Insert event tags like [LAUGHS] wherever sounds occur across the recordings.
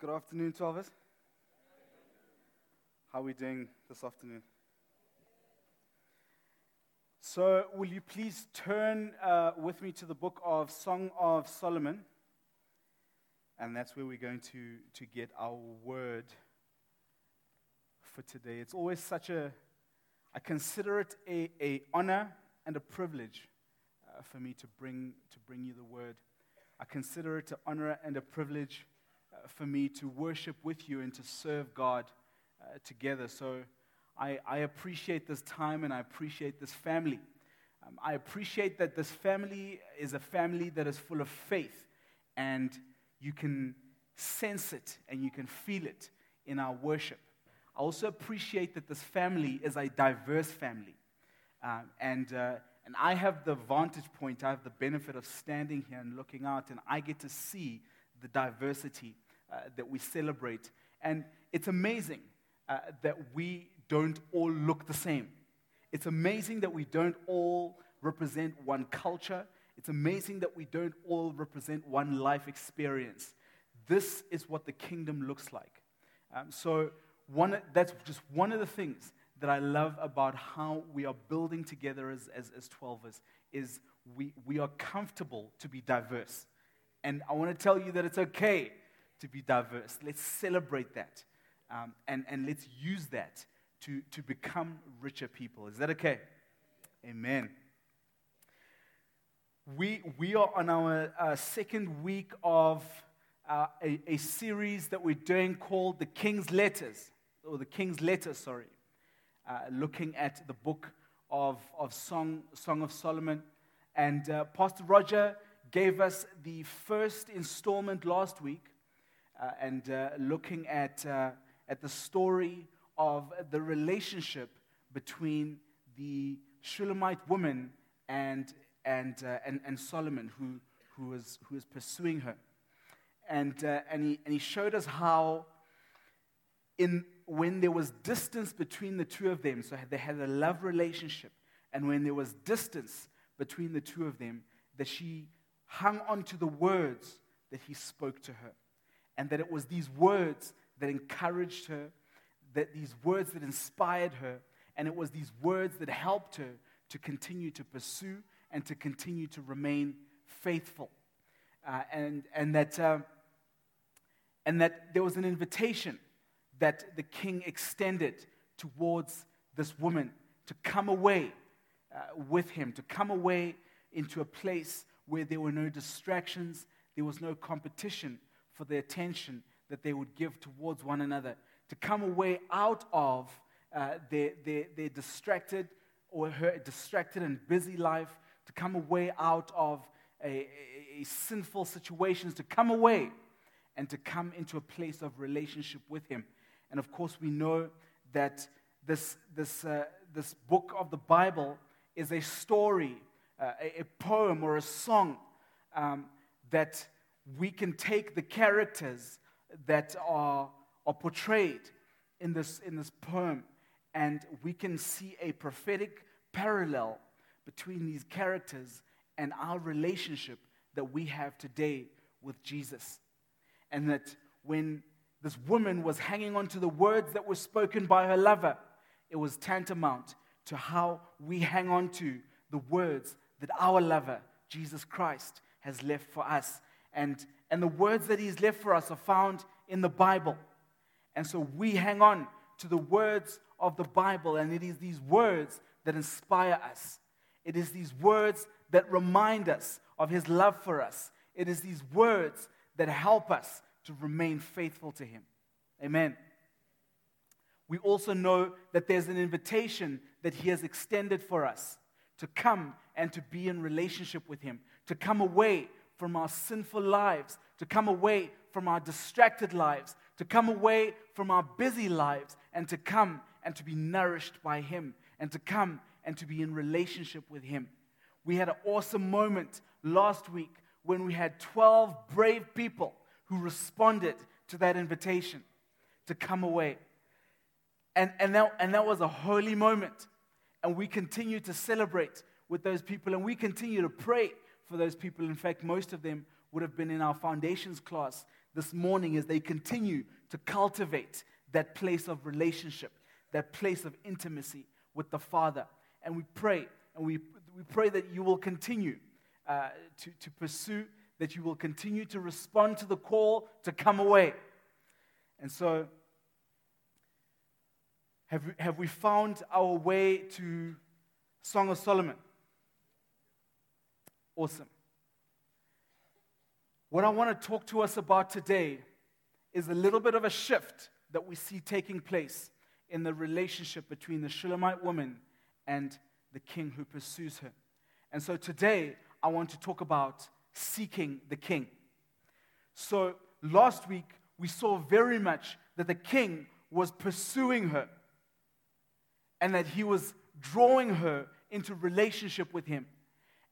Good afternoon us. How are we doing this afternoon? So, will you please turn uh, with me to the book of Song of Solomon? And that's where we're going to, to get our word for today. It's always such a, I consider it a, a honor and a privilege for me to bring, to bring you the word. I consider it an honor and a privilege uh, for me to worship with you and to serve God uh, together. So I, I, appreciate this time and I appreciate this family. Um, I appreciate that this family is a family that is full of faith and you can sense it and you can feel it in our worship. I also appreciate that this family is a diverse family. Um, and uh, and I have the vantage point, I have the benefit of standing here and looking out, and I get to see the diversity uh, that we celebrate. And it's amazing uh, that we don't all look the same. It's amazing that we don't all represent one culture. It's amazing that we don't all represent one life experience. This is what the kingdom looks like. Um, so, one, that's just one of the things that I love about how we are building together as, as, as 12ers is we, we are comfortable to be diverse. And I want to tell you that it's okay to be diverse. Let's celebrate that. Um, and, and let's use that to, to become richer people. Is that okay? Amen. We, we are on our uh, second week of uh, a, a series that we're doing called The King's Letters, or The King's Letter, sorry uh, looking at the book of, of Song, Song of Solomon. And uh, Pastor Roger gave us the first installment last week uh, and uh, looking at, uh, at the story of the relationship between the Shulamite woman and, and, uh, and, and Solomon, who, who, was, who was pursuing her. And, and, he, and he showed us how in when there was distance between the two of them, so they had a love relationship, and when there was distance between the two of them, that she hung on to the words that he spoke to her. And that it was these words that encouraged her, that these words that inspired her, and it was these words that helped her to continue to pursue and to continue to remain faithful. Uh, and, and, that, uh, and that there was an invitation that the king extended towards this woman to come away uh, with him, to come away into a place where there were no distractions, there was no competition for the attention that they would give towards one another, to come away out of uh, their, their, their distracted or her distracted and busy life, to come away out of a, a, a sinful situations, to come away and to come into a place of relationship with him. And of course, we know that this, this, uh, this book of the Bible is a story, uh, a, a, poem, or a song um, that we can take the characters that are, are portrayed in this, in this poem and we can see a prophetic parallel between these characters and our relationship that we have today with Jesus. And that when this woman was hanging on to the words that were spoken by her lover. It was tantamount to how we hang on to the words that our lover, Jesus Christ, has left for us. And, and the words that he's left for us are found in the Bible. And so we hang on to the words of the Bible, and it is these words that inspire us. It is these words that remind us of his love for us. It is these words that help us to remain faithful to Him. Amen. We also know that there's an invitation that He has extended for us to come and to be in relationship with Him, to come away from our sinful lives, to come away from our distracted lives, to come away from our busy lives, and to come and to be nourished by Him, and to come and to be in relationship with Him. We had an awesome moment last week when we had 12 brave people who responded to that invitation to come away. And, and, that, and that was a holy moment. And we continue to celebrate with those people and we continue to pray for those people. In fact, most of them would have been in our foundations class this morning as they continue to cultivate that place of relationship, that place of intimacy with the Father. And we pray, and we, we pray that you will continue uh, to, to pursue, that you will continue to respond to the call to come away. And so, have we, have we found our way to Song of Solomon? Awesome. What I want to talk to us about today is a little bit of a shift that we see taking place in the relationship between the Shulamite woman and the king who pursues her. And so today, I want to talk about seeking the king. So last week, we saw very much that the king was pursuing her and that he was drawing her into relationship with him.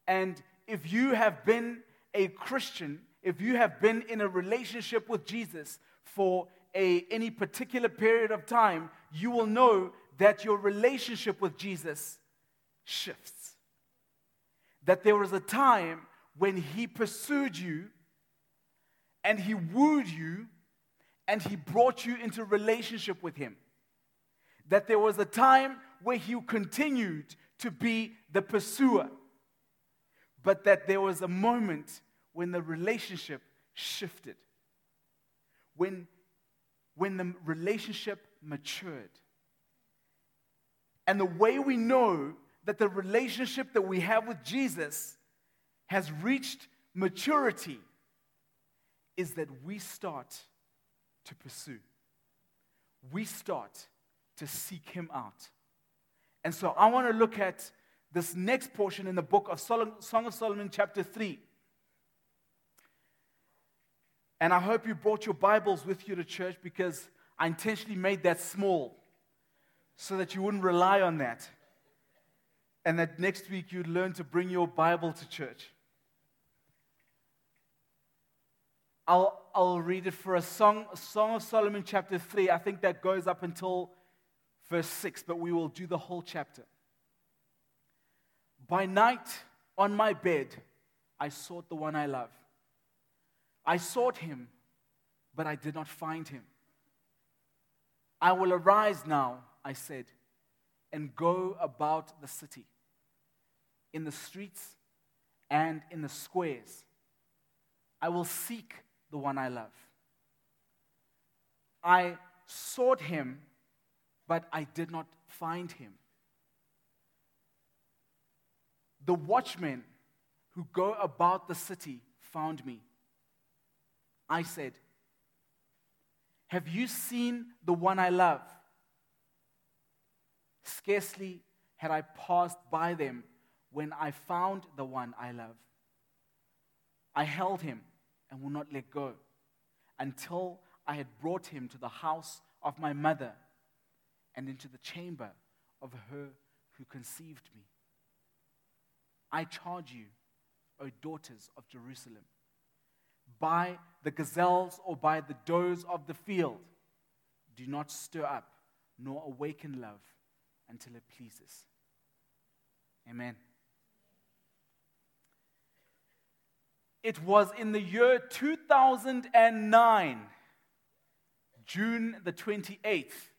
And if you have been a Christian, if you have been in a relationship with Jesus for a, any particular period of time, you will know that your relationship with Jesus shifts. That there was a time when he pursued you and he wooed you and he brought you into relationship with him. That there was a time where he continued to be the pursuer, but that there was a moment when the relationship shifted. When when the relationship matured. And the way we know that the relationship that we have with Jesus has reached maturity is that we start to pursue. We start to seek him out. And so I want to look at this next portion in the book of Song of Solomon, chapter 3. And I hope you brought your Bibles with you to church because I intentionally made that small so that you wouldn't rely on that. And that next week you'd learn to bring your Bible to church. I'll, I'll read it for a song, Song of Solomon, chapter 3. I think that goes up until verse 6, but we will do the whole chapter. By night on my bed, I sought the one I love. I sought him, but I did not find him. I will arise now, I said, and go about the city, in the streets and in the squares. I will seek the one I love. I sought him, but I did not find him. The watchmen who go about the city found me. I said, Have you seen the one I love? Scarcely had I passed by them when I found the one I love. I held him and would not let go until I had brought him to the house of my mother and into the chamber of her who conceived me. I charge you, O daughters of Jerusalem by the gazelles or by the does of the field. Do not stir up nor awaken love until it pleases. Amen. It was in the year 2009, June the 28th,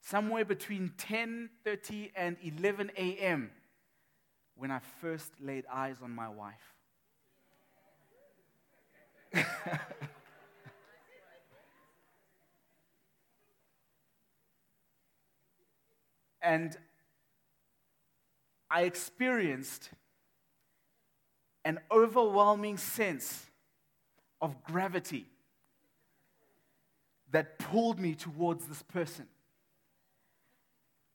somewhere between 10:30 and 11 a.m. when I first laid eyes on my wife. [LAUGHS] and I experienced an overwhelming sense of gravity that pulled me towards this person.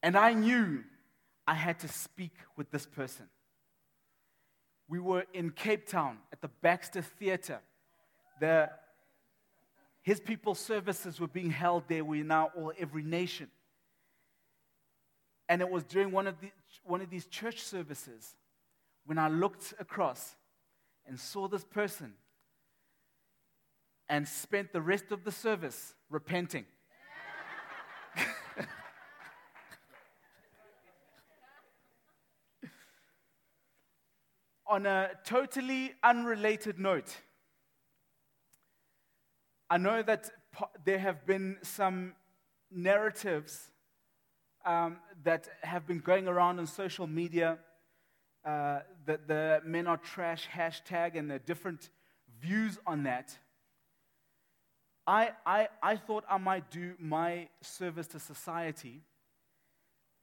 And I knew I had to speak with this person. We were in Cape Town at the Baxter Theatre the, his people's services were being held there. We're now all every nation. And it was during one of, the, one of these church services when I looked across and saw this person and spent the rest of the service repenting. on a totally unrelated note, I know that there have been some narratives um, that have been going around on social media uh, that the men are trash hashtag and the different views on that. I, I, I thought I might do my service to society.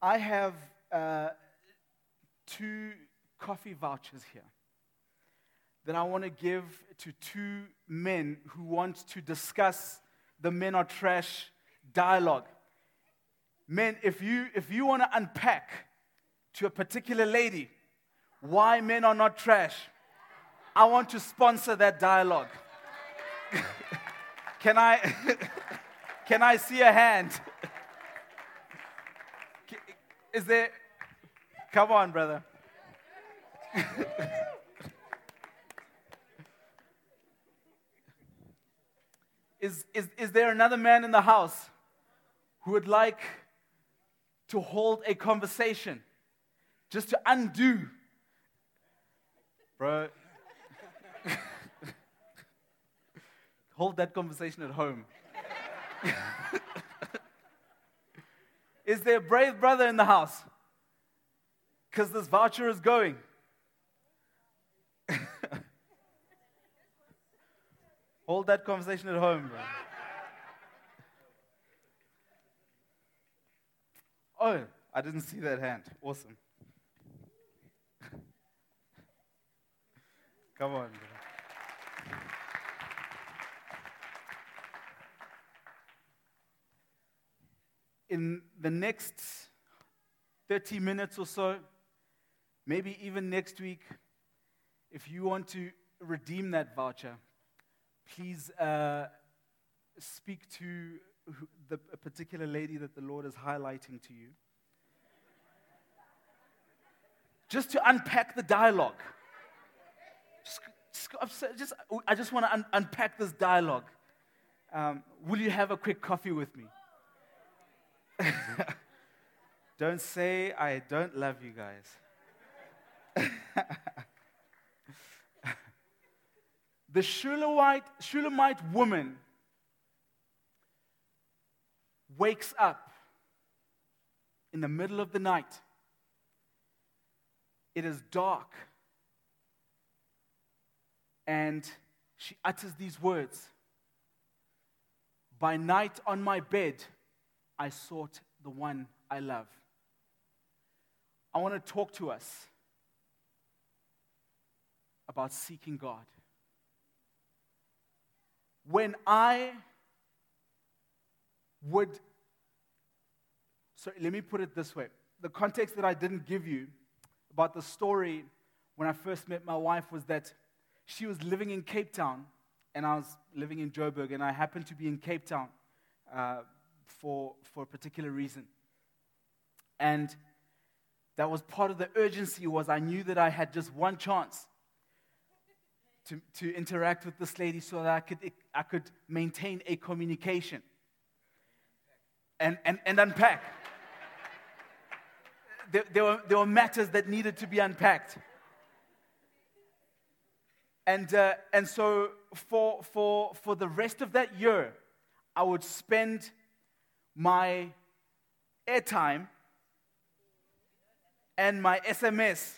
I have uh, two coffee vouchers here that I want to give to two men who want to discuss the men are trash dialogue. Men, if you, if you want to unpack to a particular lady why men are not trash, I want to sponsor that dialogue. [LAUGHS] can, I, [LAUGHS] can I see a hand? Is there, come on, brother. [LAUGHS] is, is, is there another man in the house who would like to hold a conversation just to undo? Bro, hold that conversation at home. is there a brave brother in the house? Because this voucher is going. Hold that conversation at home, bro. Oh, I didn't see that hand. Awesome. Come on, bro. In the next 30 minutes or so, maybe even next week, if you want to redeem that voucher, please uh, speak to the, particular lady that the Lord is highlighting to you. Just to unpack the dialogue. Just, I just want to un- unpack this dialogue. Um, will you have a quick coffee with me? [LAUGHS] don't say I don't love you guys. [LAUGHS] the Shulamite, Shulamite woman wakes up in the middle of the night. It is dark. And she utters these words By night on my bed, I sought the one I love. I want to talk to us about seeking God when I would, sorry, let me put it this way. The context that I didn't give you about the story when I first met my wife was that she was living in Cape Town and I was living in Joburg, and I happened to be in Cape Town uh, for, for a particular reason. And that was part of the urgency was I knew that I had just one chance to, to interact with this lady so that I could, I could maintain a communication and, and, and unpack. there, there, were, there were matters that needed to be unpacked. And, uh, and so for, for, for the rest of that year, I would spend my airtime and my SMS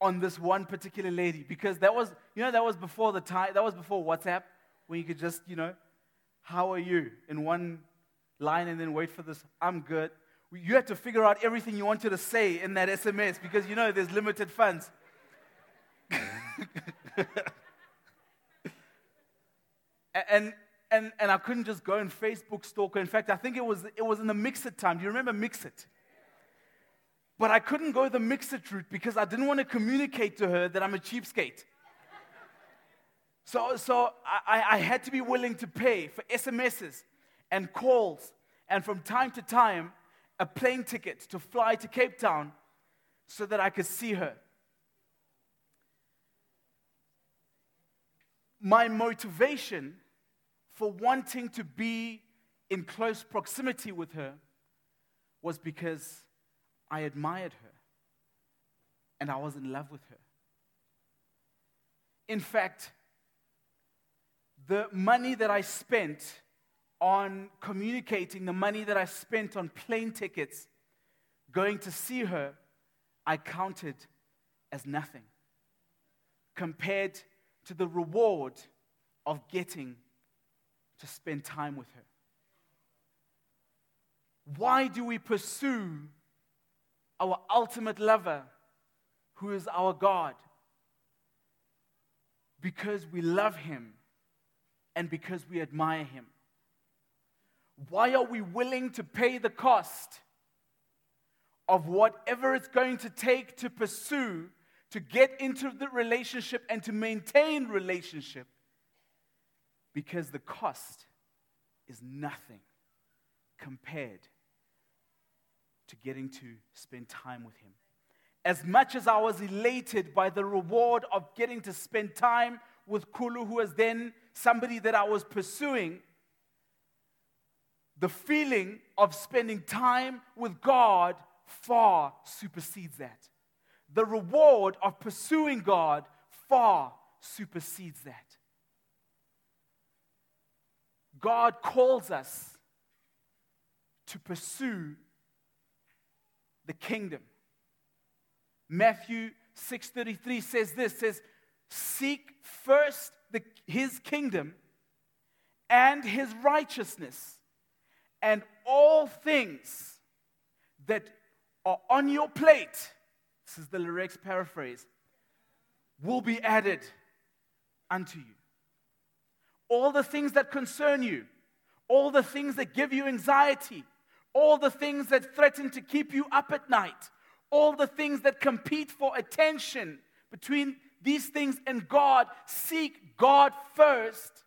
on this one particular lady because that was, you know, that was before the time, that was before WhatsApp when you could just, you know, how are you in one line and then wait for this, I'm good. You had to figure out everything you wanted to say in that SMS because, you know, there's limited funds. [LAUGHS] [LAUGHS] and, and, and I couldn't just go and Facebook stalker. In fact, I think it was, it was in the MXit time. Do you remember MXit? But I couldn't go the MXit route because I didn't want to communicate to her that I'm a cheapskate. So, so I, I had to be willing to pay for SMSs and calls and from time to time a plane ticket to fly to Cape Town so that I could see her. My motivation for wanting to be in close proximity with her was because I admired her and I was in love with her. In fact, the money that I spent on communicating, the money that I spent on plane tickets, going to see her, I counted as nothing compared to the reward of getting to spend time with her. Why do we pursue our ultimate lover, who is our God? Because we love him and because we admire him. Why are we willing to pay the cost of whatever it's going to take to pursue, to get into the relationship and to maintain relationship? Because the cost is nothing compared to getting to spend time with Him. As much as I was elated by the reward of getting to spend time with Kulu, who was then somebody that I was pursuing, the feeling of spending time with God far supersedes that. The reward of pursuing God far supersedes that. God calls us to pursue the kingdom. Matthew 6:33 says this says seek first the, his kingdom and his righteousness and all things that are on your plate this is the Lyrics paraphrase will be added unto you all the things that concern you all the things that give you anxiety all the things that threaten to keep you up at night, all the things that compete for attention between these things and God, seek God first,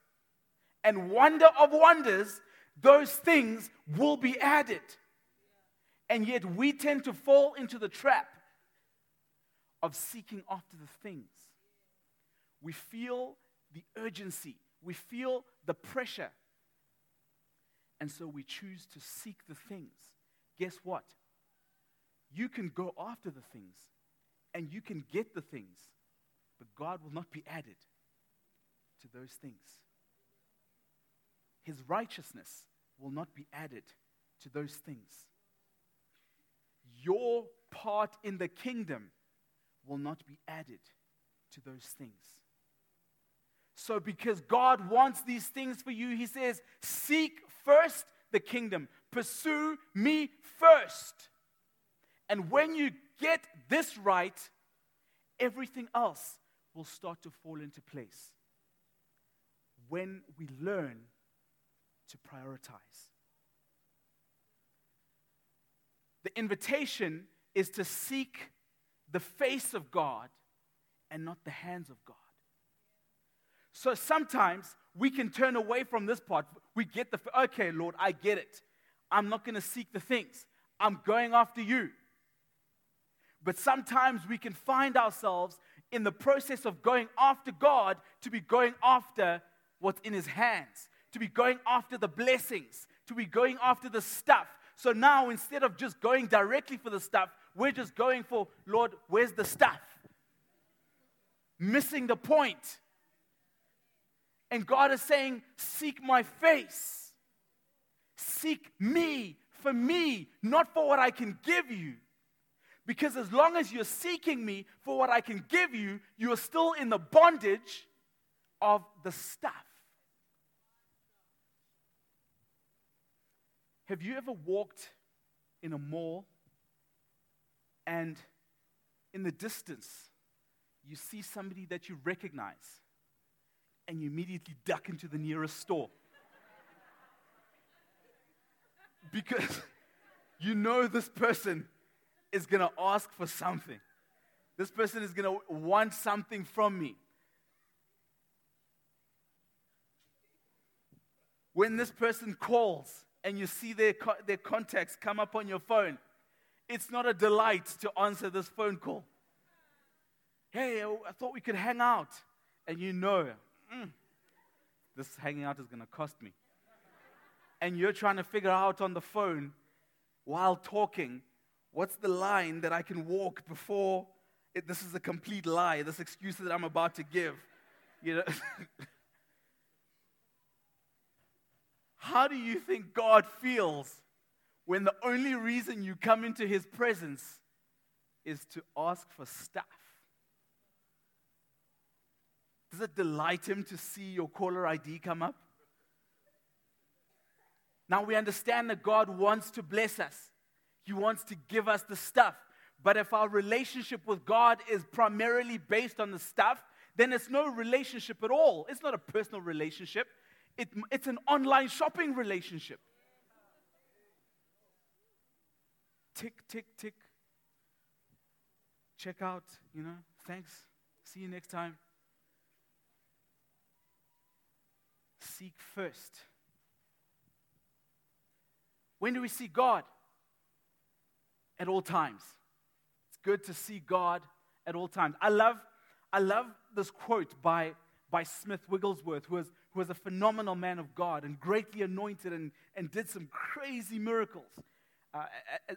and wonder of wonders, those things will be added. And yet we tend to fall into the trap of seeking after the things. We feel the urgency, we feel the pressure and so we choose to seek the things. Guess what? You can go after the things and you can get the things, but God will not be added to those things. His righteousness will not be added to those things. Your part in the kingdom will not be added to those things. So, because God wants these things for you, He says, Seek first the kingdom, pursue me first. And when you get this right, everything else will start to fall into place. When we learn to prioritize. The invitation is to seek the face of God and not the hands of God. So sometimes we can turn away from this part. We get the, okay, Lord, I get it. I'm not going to seek the things, I'm going after you. But sometimes we can find ourselves in the process of going after God to be going after what's in His hands, to be going after the blessings, to be going after the stuff. So now instead of just going directly for the stuff, we're just going for, Lord, where's the stuff? Missing the point. And God is saying, Seek my face. Seek me for me, not for what I can give you. Because as long as you're seeking me for what I can give you, you are still in the bondage of the stuff. Have you ever walked in a mall and in the distance you see somebody that you recognize? and you immediately duck into the nearest store. because you know this person is going to ask for something. This person is going to want something from me. When this person calls and you see their, co- their contacts come up on your phone, it's not a delight to answer this phone call. Hey, I thought we could hang out. And you know mm, this hanging out is going to cost me. And you're trying to figure out on the phone while talking what's the line that I can walk before it, this is a complete lie, this excuse that I'm about to give. You know? [LAUGHS] How do you think God feels when the only reason you come into his presence is to ask for stuff? Does it delight him to see your caller ID come up? Now we understand that God wants to bless us. He wants to give us the stuff. But if our relationship with God is primarily based on the stuff, then it's no relationship at all. It's not a personal relationship, it, it's an online shopping relationship. Tick, tick, tick. Check out, you know, thanks. See you next time. Seek first. When do we see God? At all times. It's good to see God at all times. I love, I love this quote by, by Smith Wigglesworth, who was, who was a phenomenal man of God and greatly anointed and, and did some crazy miracles. Uh,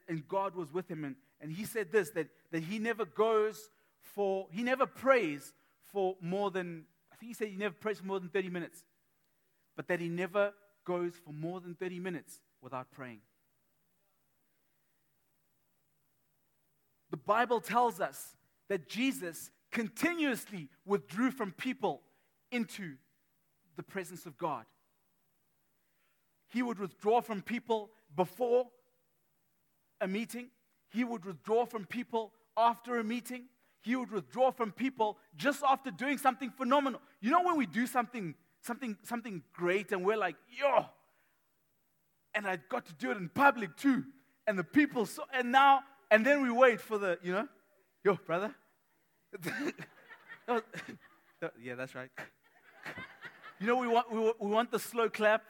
and God was with him. And, and he said this that, that he never goes for, he never prays for more than, I think he said he never prays for more than 30 minutes, but that he never goes for more than 30 minutes without praying. The Bible tells us that Jesus continuously withdrew from people into the presence of God. He would withdraw from people before a meeting, he would withdraw from people after a meeting, he would withdraw from people just after doing something phenomenal. You know when we do something something something great and we're like, "Yo, and I got to do it in public too. And the people saw, and now, and then we wait for the, you know, yo, brother. [LAUGHS] yeah, that's right. You know, we want, we, we want the slow clap.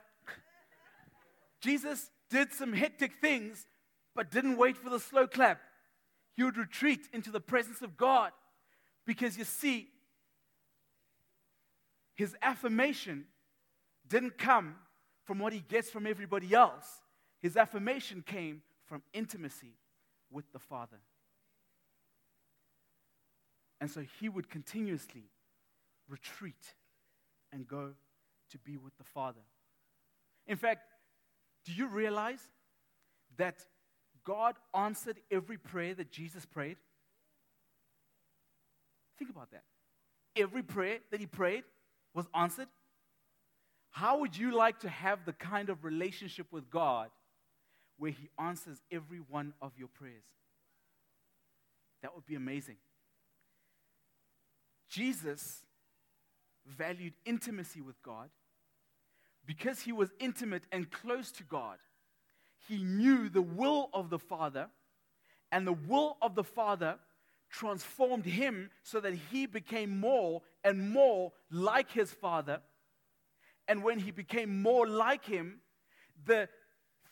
Jesus did some hectic things, but didn't wait for the slow clap. He would retreat into the presence of God because you see, his affirmation didn't come from what he gets from everybody else. His affirmation came from intimacy with the Father. And so he would continuously retreat and go to be with the Father. In fact, do you realize that God answered every prayer that Jesus prayed? Think about that. Every prayer that he prayed was answered. How would you like to have the kind of relationship with God where He answers every one of your prayers? That would be amazing. Jesus valued intimacy with God because he was intimate and close to God. He knew the will of the Father, and the will of the Father transformed him so that he became more and more like his Father and when he became more like him, the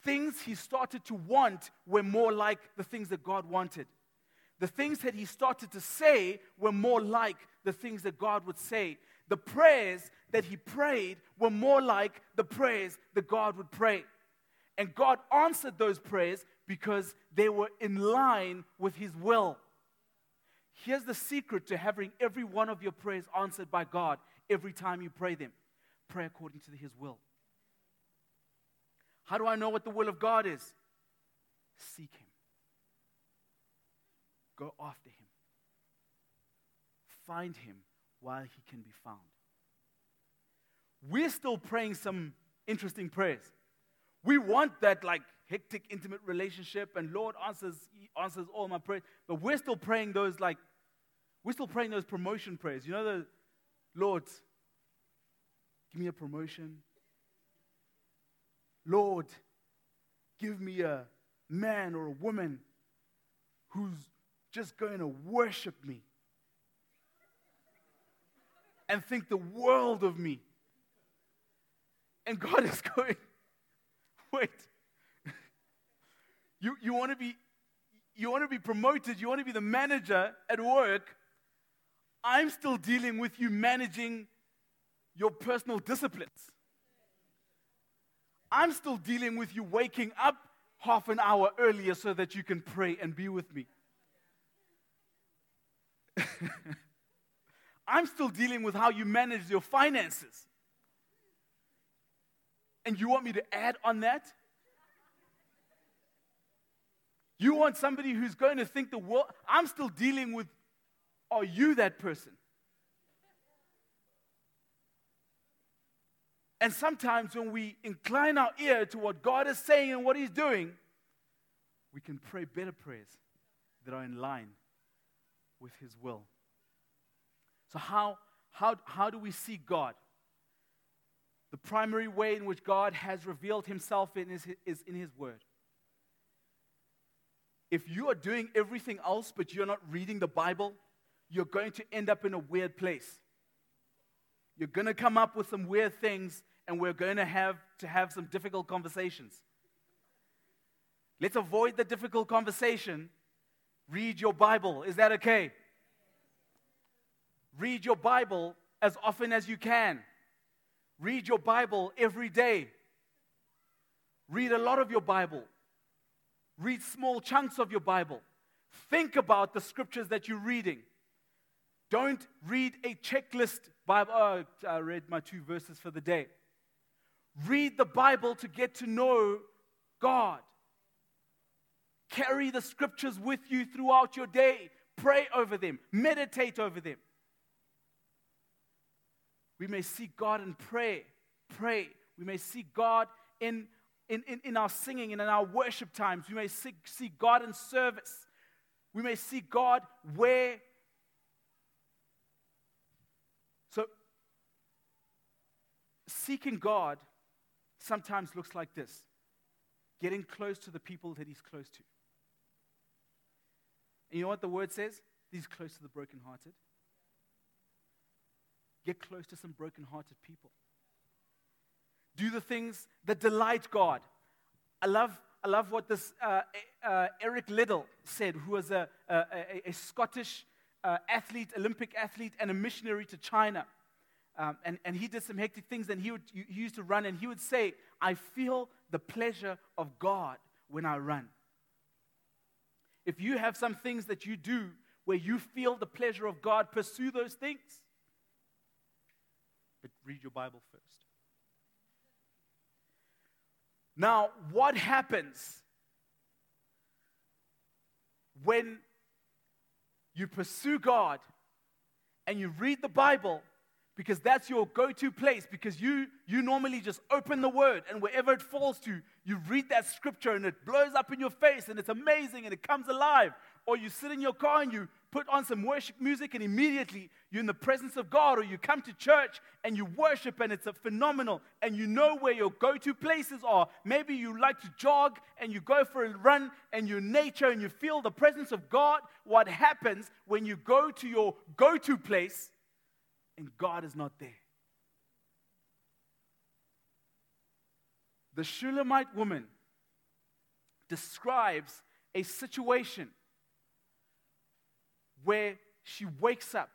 things he started to want were more like the things that God wanted. The things that he started to say were more like the things that God would say. The prayers that he prayed were more like the prayers that God would pray. And God answered those prayers because they were in line with his will. Here's the secret to having every one of your prayers answered by God every time you pray them pray according to his will. How do I know what the will of God is? Seek him. Go after him. Find him while he can be found. We're still praying some interesting prayers. We want that like hectic, intimate relationship, and Lord answers answers all my prayers. But we're still praying those like we're still praying those promotion prayers. You know the Lord, Give me a promotion. Lord, give me a man or a woman who's just going to worship me and think the world of me. And God is [LAUGHS] going, [LAUGHS] wait. You, you want to be you want to be promoted, you want to be the manager at work. I'm still dealing with you managing your personal disciplines. I'm still dealing with you waking up half an hour earlier so that you can pray and be with me. [LAUGHS] I'm still dealing with how you manage your finances. And you want me to add on that? You want somebody who's going to think the world, I'm still dealing with, are you that person? And sometimes when we incline our ear to what God is saying and what He's doing, we can pray better prayers that are in line with His will. So, how, how, how do we see God? The primary way in which God has revealed Himself in is, is in His Word. If you are doing everything else but you're not reading the Bible, you're going to end up in a weird place. You're going to come up with some weird things, and we're going to have to have some difficult conversations. Let's avoid the difficult conversation. Read your Bible. Is that okay? Read your Bible as often as you can. Read your Bible every day. Read a lot of your Bible. Read small chunks of your Bible. Think about the scriptures that you're reading. Don't read a checklist Bible. Oh, I read my two verses for the day. Read the Bible to get to know God. Carry the scriptures with you throughout your day. Pray over them, meditate over them. We may seek God and pray. Pray. We may seek God in in, in, in our singing and in our worship times. We may seek, seek God in service. We may seek God where. So, seeking God sometimes looks like this getting close to the people that He's close to. And you know what the word says? He's close to the brokenhearted. Get close to some brokenhearted people do the things that delight God. I love, I love what this uh, uh, Eric Liddell said, who was a, a, a, a Scottish uh, athlete, Olympic athlete, and a missionary to China. Um, and, and he did some hectic things, and he, would, he used to run, and he would say, I feel the pleasure of God when I run. If you have some things that you do where you feel the pleasure of God, pursue those things. Read your Bible first. Now, what happens when you pursue God and you read the Bible because that's your go-to place because you you normally just open the word and wherever it falls to you read that scripture and it blows up in your face and it's amazing and it comes alive or you sit in your car and you put on some worship music and immediately you're in the presence of God, or you come to church and you worship and it's a phenomenal, and you know where your go to places are. Maybe you like to jog and you go for a run and you nature and you feel the presence of God. What happens when you go to your go to place and God is not there? The Shulamite woman describes a situation where she wakes up.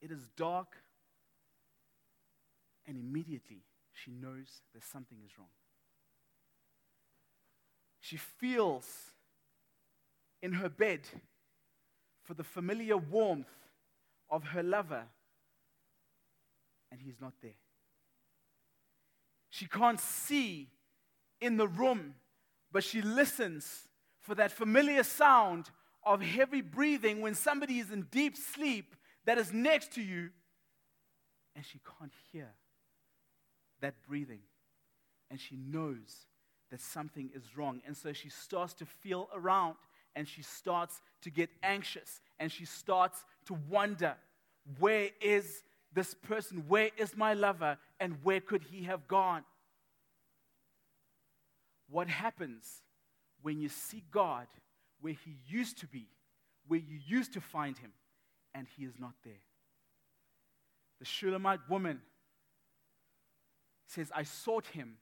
It is dark, and immediately she knows that something is wrong. She feels in her bed for the familiar warmth of her lover, and he's not there. She can't see in the room, but she listens for that familiar sound of heavy breathing when somebody is in deep sleep that is next to you and she can't hear that breathing. And she knows that something is wrong. And so she starts to feel around and she starts to get anxious and she starts to wonder where is this person? Where is my lover? And where could he have gone? What happens when you see God where he used to be, where you used to find him, and he is not there. The Shulamite woman says, I sought him,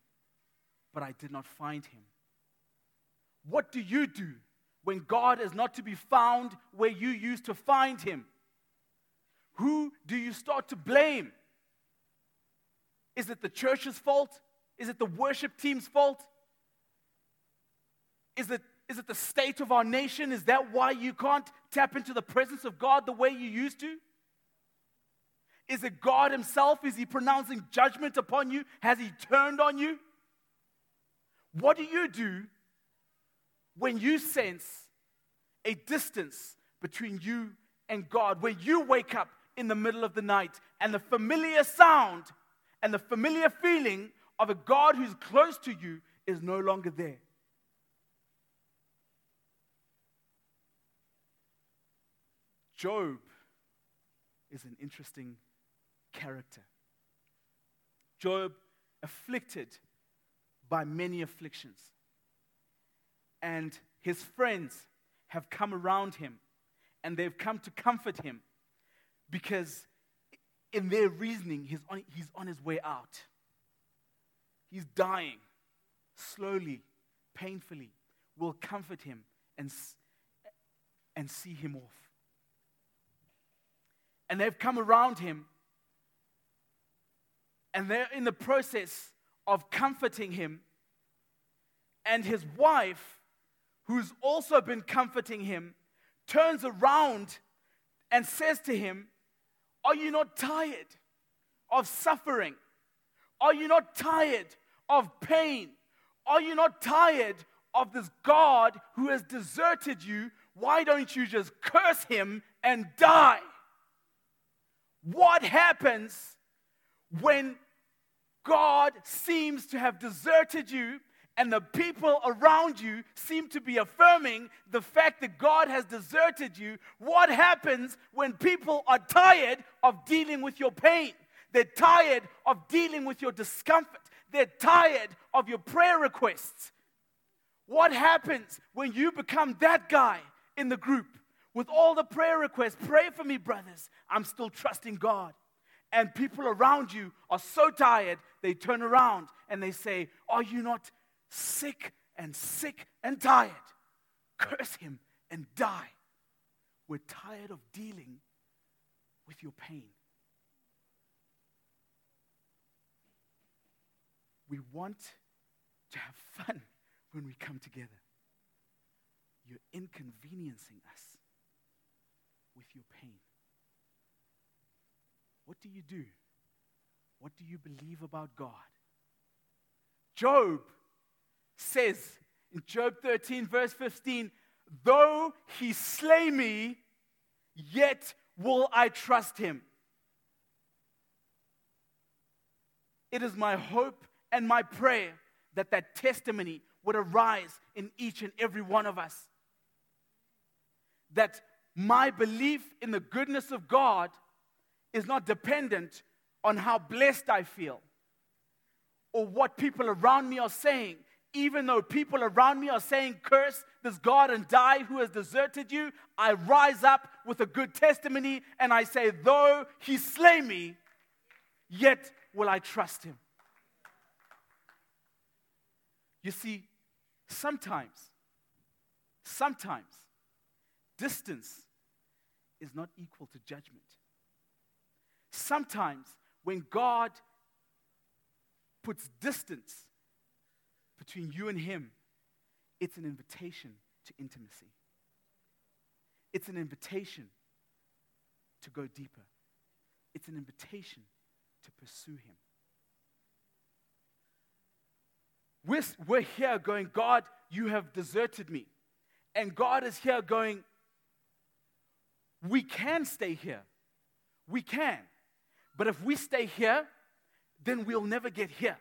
but I did not find him. What do you do when God is not to be found where you used to find him? Who do you start to blame? Is it the church's fault? Is it the worship team's fault? Is it is it the state of our nation? Is that why you can't tap into the presence of God the way you used to? Is it God Himself? Is He pronouncing judgment upon you? Has He turned on you? What do you do when you sense a distance between you and God? When you wake up in the middle of the night and the familiar sound and the familiar feeling of a God who's close to you is no longer there. Job is an interesting character. Job afflicted by many afflictions. And his friends have come around him and they've come to comfort him because in their reasoning, he's on, he's on his way out. He's dying slowly, painfully. We'll comfort him and, and see him off. And they've come around him and they're in the process of comforting him. And his wife, who's also been comforting him, turns around and says to him, Are you not tired of suffering? Are you not tired of pain? Are you not tired of this God who has deserted you? Why don't you just curse him and die? What happens when God seems to have deserted you and the people around you seem to be affirming the fact that God has deserted you, what happens when people are tired of dealing with your pain? They're tired of dealing with your discomfort. They're tired of your prayer requests. What happens when you become that guy in the group with all the prayer requests? Pray for me, brothers. I'm still trusting God and people around you are so tired, they turn around and they say, Are you not sick and sick and tired? Curse him and die. We're tired of dealing with your pain. We want to have fun when we come together. You're inconveniencing us with your pain. What do you do? What do you believe about God? Job says in Job 13, verse 15, though he slay me, yet will I trust him. It is my hope and my prayer that that testimony would arise in each and every one of us. That my belief in the goodness of God is not dependent on how blessed I feel or what people around me are saying. Even though people around me are saying, Curse this God and die who has deserted you, I rise up with a good testimony and I say, Though he slay me, yet will I trust him. You see, sometimes, sometimes distance is not equal to judgment. Sometimes when God puts distance between you and Him, it's an invitation to intimacy. It's an invitation to go deeper. It's an invitation to pursue Him. We're, we're here going, God, you have deserted me. And God is here going, we can stay here. We can. But if we stay here, then we'll never get here.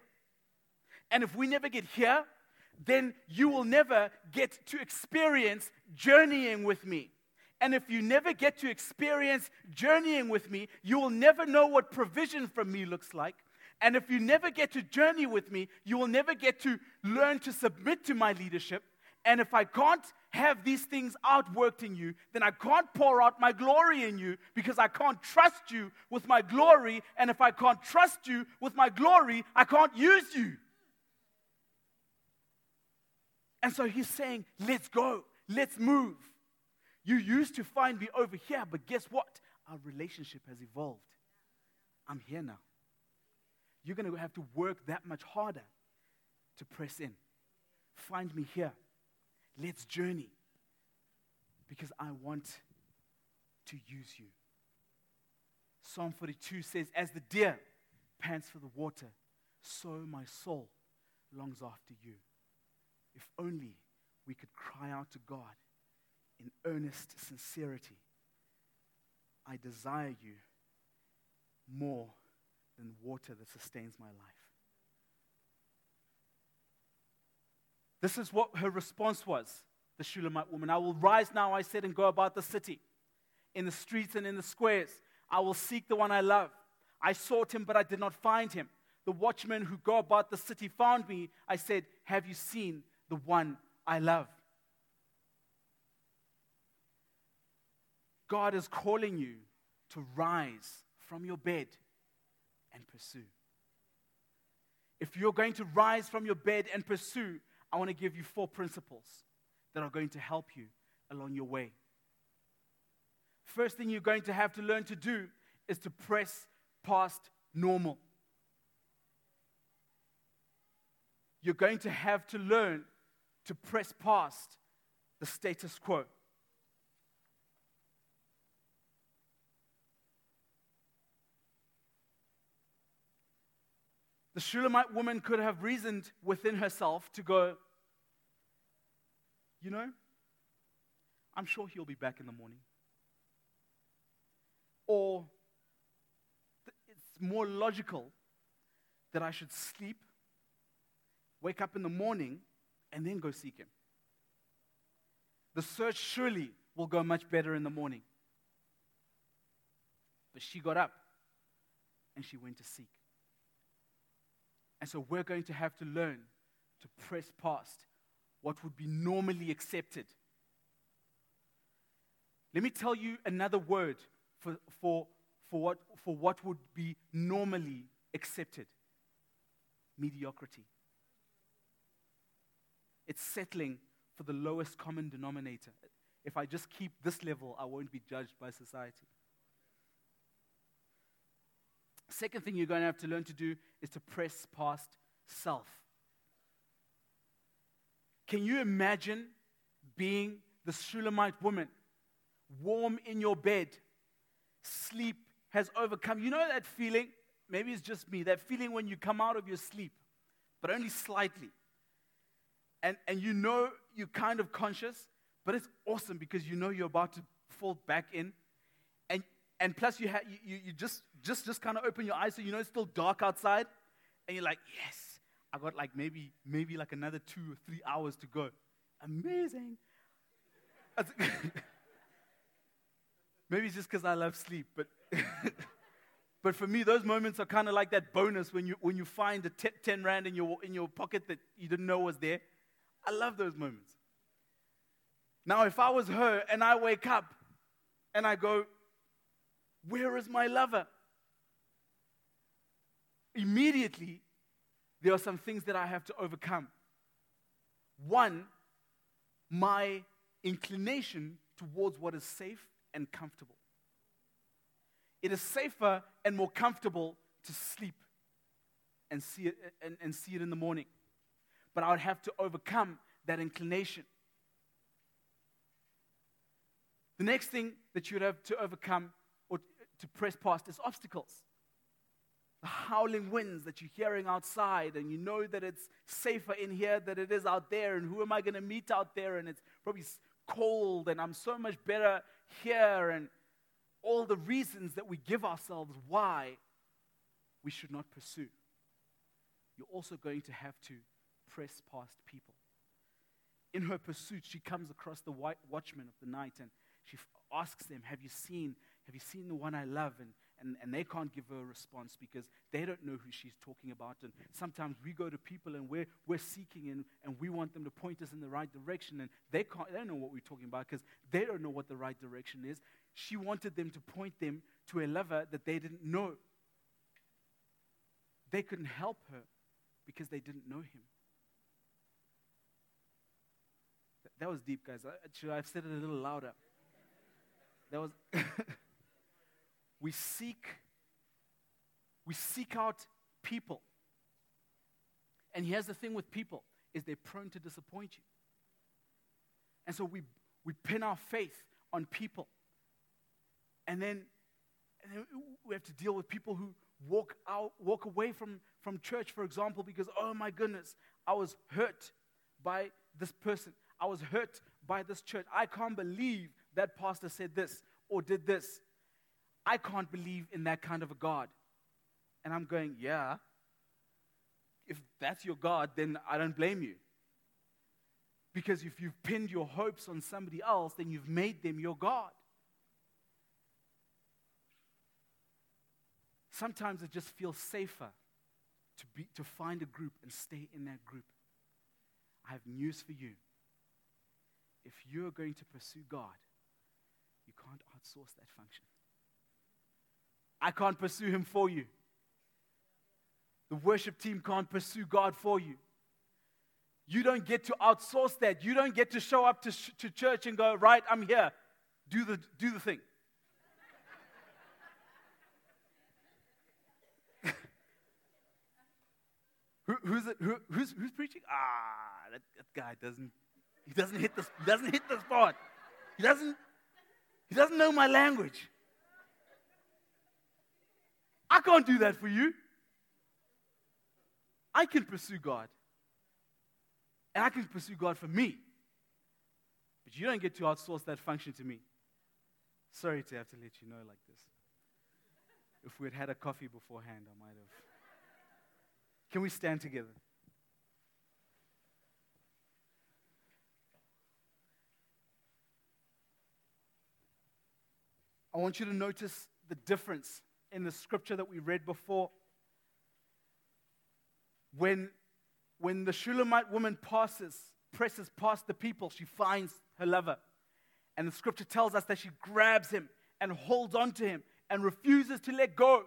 And if we never get here, then you will never get to experience journeying with me. And if you never get to experience journeying with me, you will never know what provision from me looks like. And if you never get to journey with me, you will never get to learn to submit to my leadership. And if I can't have these things outworked in you, then I can't pour out my glory in you because I can't trust you with my glory. And if I can't trust you with my glory, I can't use you. And so he's saying, let's go, let's move. You used to find me over here, but guess what? Our relationship has evolved. I'm here now. You're going to have to work that much harder to press in. Find me here. Let's journey because I want to use you. Psalm 42 says, As the deer pants for the water, so my soul longs after you. If only we could cry out to God in earnest sincerity I desire you more than water that sustains my life. This is what her response was, the Shulamite woman. I will rise now, I said, and go about the city, in the streets and in the squares. I will seek the one I love. I sought him, but I did not find him. The watchmen who go about the city found me. I said, Have you seen the one I love? God is calling you to rise from your bed and pursue. If you're going to rise from your bed and pursue, I want to give you four principles that are going to help you along your way. First thing you're going to have to learn to do is to press past normal. You're going to have to learn to press past the status quo. The Shulamite woman could have reasoned within herself to go, you know, I'm sure he'll be back in the morning. Or it's more logical that I should sleep, wake up in the morning, and then go seek him. The search surely will go much better in the morning. But she got up and she went to seek. And so we're going to have to learn to press past what would be normally accepted. Let me tell you another word for, for, for, what, for what would be normally accepted mediocrity. It's settling for the lowest common denominator. If I just keep this level, I won't be judged by society. Second thing you're going to have to learn to do is to press past self. Can you imagine being the Shulamite woman, warm in your bed, sleep has overcome? You know that feeling? Maybe it's just me, that feeling when you come out of your sleep, but only slightly. And, and you know you're kind of conscious, but it's awesome because you know you're about to fall back in. And, and plus, you, ha- you, you just, just, just kind of open your eyes so you know it's still dark outside and you're like, yes, I got like maybe, maybe like another two or three hours to go. Amazing. [LAUGHS] maybe it's just because I love sleep, but, [LAUGHS] but for me, those moments are kind of like that bonus when you, when you find a t- 10 rand in your, in your pocket that you didn't know was there. I love those moments. Now, if I was her and I wake up and I go, Where is my lover? immediately there are some things that I have to overcome. One, my inclination towards what is safe and comfortable. It is safer and more comfortable to sleep and see it, and, and see it in the morning. But I would have to overcome that inclination. The next thing that you would have to overcome or to press past is obstacles the howling winds that you're hearing outside, and you know that it's safer in here than it is out there, and who am I going to meet out there? And it's probably cold, and I'm so much better here, and all the reasons that we give ourselves why we should not pursue. You're also going to have to press past people. In her pursuit, she comes across the watchmen of the night and she asks them, Have you seen, have you seen the one I love? And and, and they can't give her a response because they don't know who she's talking about. And sometimes we go to people and we're, we're seeking and, and we want them to point us in the right direction, and they, can't, they don't know what we're talking about because they don't know what the right direction is. She wanted them to point them to a lover that they didn't know. They couldn't help her because they didn't know him. That was deep, guys. Should I have said it a little louder? That was. [LAUGHS] we seek we seek out people. And here's the thing with people is they're prone to disappoint you. And so we we pin our faith on people. And then And then we have to deal with people who walk out, walk away from, from church, for example, because, oh my goodness, I was hurt by this person. I was hurt by this church. I can't believe that pastor said this or did this. I can't believe in that kind of a God. And I'm going, yeah. If that's your God, then I don't blame you. Because if you've pinned your hopes on somebody else, then you've made them your God. Sometimes it just feels safer to, be, to find a group and stay in that group. I have news for you. If you're going to pursue God, you can't outsource that function. I can't pursue Him for you. The worship team can't pursue God for you. You don't get to outsource that. You don't get to show up to, sh- to church and go, right, I'm here. Do the, do the thing. [LAUGHS] Who, who's, it, who, who's, who's preaching? Ah, that, that guy doesn't, he doesn't hit the, he doesn't hit the spot. He doesn't, he doesn't know my language. I can't do that for you. I can pursue God. And I can pursue God for me. But you don't get to outsource that function to me. Sorry to have to let you know like this. If we had had a coffee beforehand, I might have. Can we stand together? I want you to notice the difference in the scripture that we read before. When, when the Shulamite woman passes, presses past the people, she finds her lover. And the scripture tells us that she grabs him and holds on to him and refuses to let go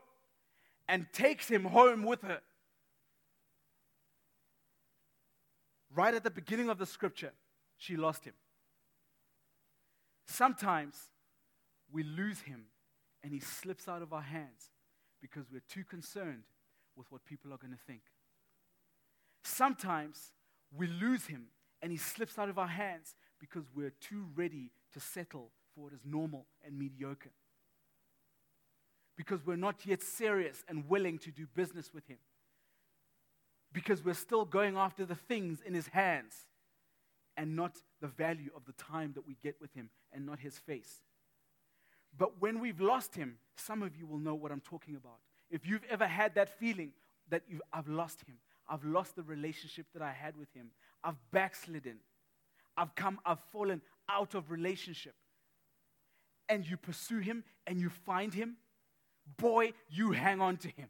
and takes him home with her. right at the beginning of the scripture, she lost him. Sometimes we lose him and he slips out of our hands because we're too concerned with what people are going to think. Sometimes we lose him and he slips out of our hands because we're too ready to settle for what is normal and mediocre. Because we're not yet serious and willing to do business with him because we're still going after the things in his hands and not the value of the time that we get with him and not his face. But when we've lost him, some of you will know what I'm talking about. If you've ever had that feeling that I've lost him, I've lost the relationship that I had with him, I've backslidden, I've come, I've fallen out of relationship, and you pursue him and you find him, boy, you hang on to him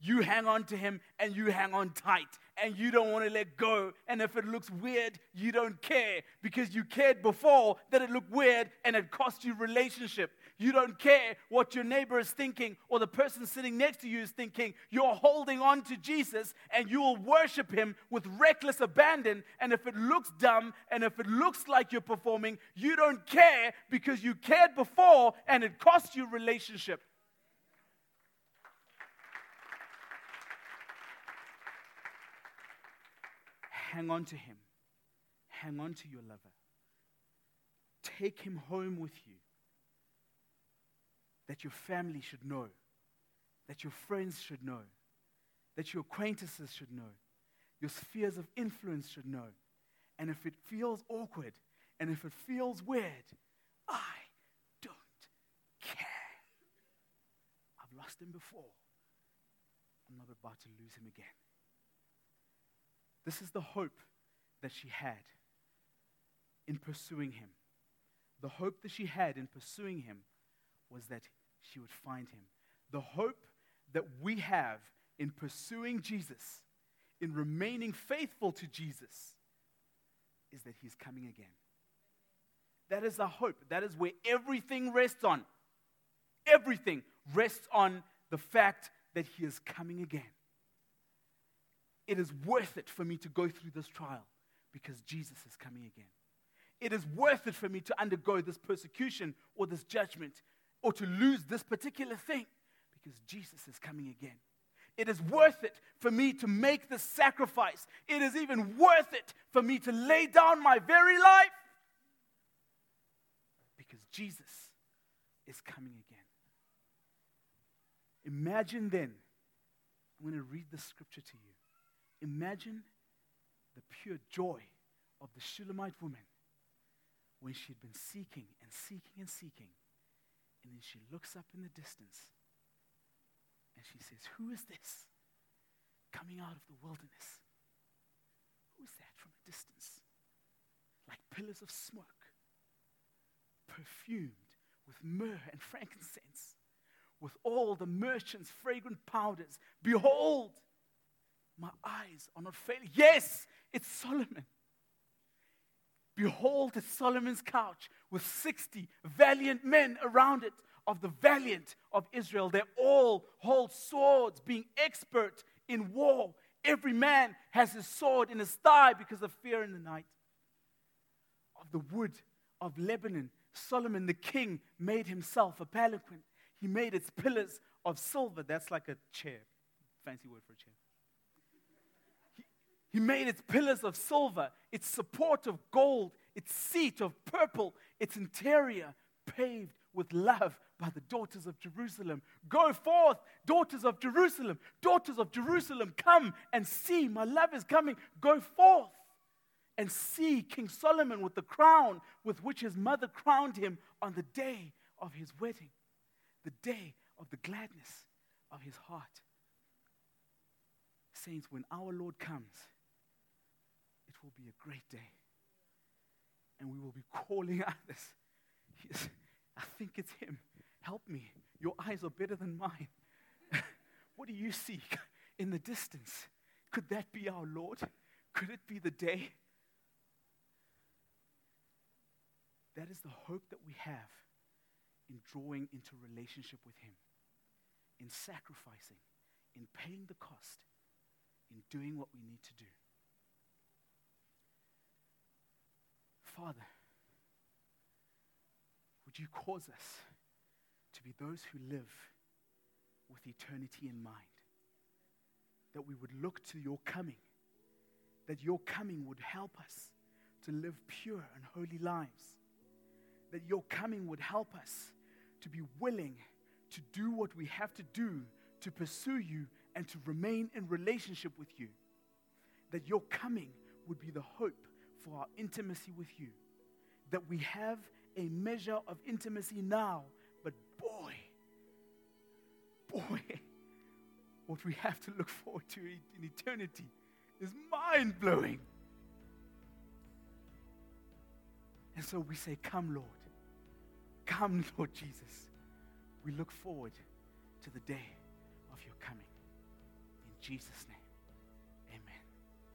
you hang on to him and you hang on tight and you don't want to let go. And if it looks weird, you don't care because you cared before that it looked weird and it cost you relationship. You don't care what your neighbor is thinking or the person sitting next to you is thinking. You're holding on to Jesus and you will worship him with reckless abandon. And if it looks dumb and if it looks like you're performing, you don't care because you cared before and it cost you relationship. hang on to him. Hang on to your lover. Take him home with you. That your family should know. That your friends should know. That your acquaintances should know. Your spheres of influence should know. And if it feels awkward and if it feels weird, I don't care. I've lost him before. I'm not about to lose him again. This is the hope that she had in pursuing him. The hope that she had in pursuing him was that she would find him. The hope that we have in pursuing Jesus, in remaining faithful to Jesus, is that he's coming again. That is the hope. That is where everything rests on. Everything rests on the fact that he is coming again it is worth it for me to go through this trial because Jesus is coming again. It is worth it for me to undergo this persecution or this judgment or to lose this particular thing because Jesus is coming again. It is worth it for me to make the sacrifice. It is even worth it for me to lay down my very life because Jesus is coming again. Imagine then, I'm going to read the scripture to you. Imagine the pure joy of the Shulamite woman when she'd been seeking and seeking and seeking. And then she looks up in the distance and she says, Who is this coming out of the wilderness? Who is that from a distance? Like pillars of smoke, perfumed with myrrh and frankincense, with all the merchants' fragrant powders. Behold, my eyes are not failing. Yes, it's Solomon. Behold, it's Solomon's couch with 60 valiant men around it of the valiant of Israel. They all hold swords, being expert in war. Every man has his sword in his thigh because of fear in the night. Of the wood of Lebanon, Solomon the king made himself a palanquin. He made its pillars of silver. That's like a chair. Fancy word for a chair. He, he made its pillars of silver, its support of gold, its seat of purple, its interior paved with love by the daughters of Jerusalem. Go forth, daughters of Jerusalem. Daughters of Jerusalem, come and see. My love is coming. Go forth and see King Solomon with the crown with which his mother crowned him on the day of his wedding, the day of the gladness of his heart. Saints, when our Lord comes, it will be a great day. And we will be calling out this. I think it's him. Help me. Your eyes are better than mine. [LAUGHS] what do you see [LAUGHS] in the distance? Could that be our Lord? Could it be the day? That is the hope that we have in drawing into relationship with Him, in sacrificing, in paying the cost, in doing what we need to do. Father, would you cause us to be those who live with eternity in mind? That we would look to your coming, that your coming would help us to live pure and holy lives, that your coming would help us to be willing to do what we have to do to pursue you and to remain in relationship with you. That your coming would be the hope for our intimacy with you. That we have a measure of intimacy now, but boy, boy, [LAUGHS] what we have to look forward to in eternity is mind blowing. And so we say, Come, Lord. Come, [LAUGHS] Lord Jesus. We look forward to the day of your coming. In Jesus' name.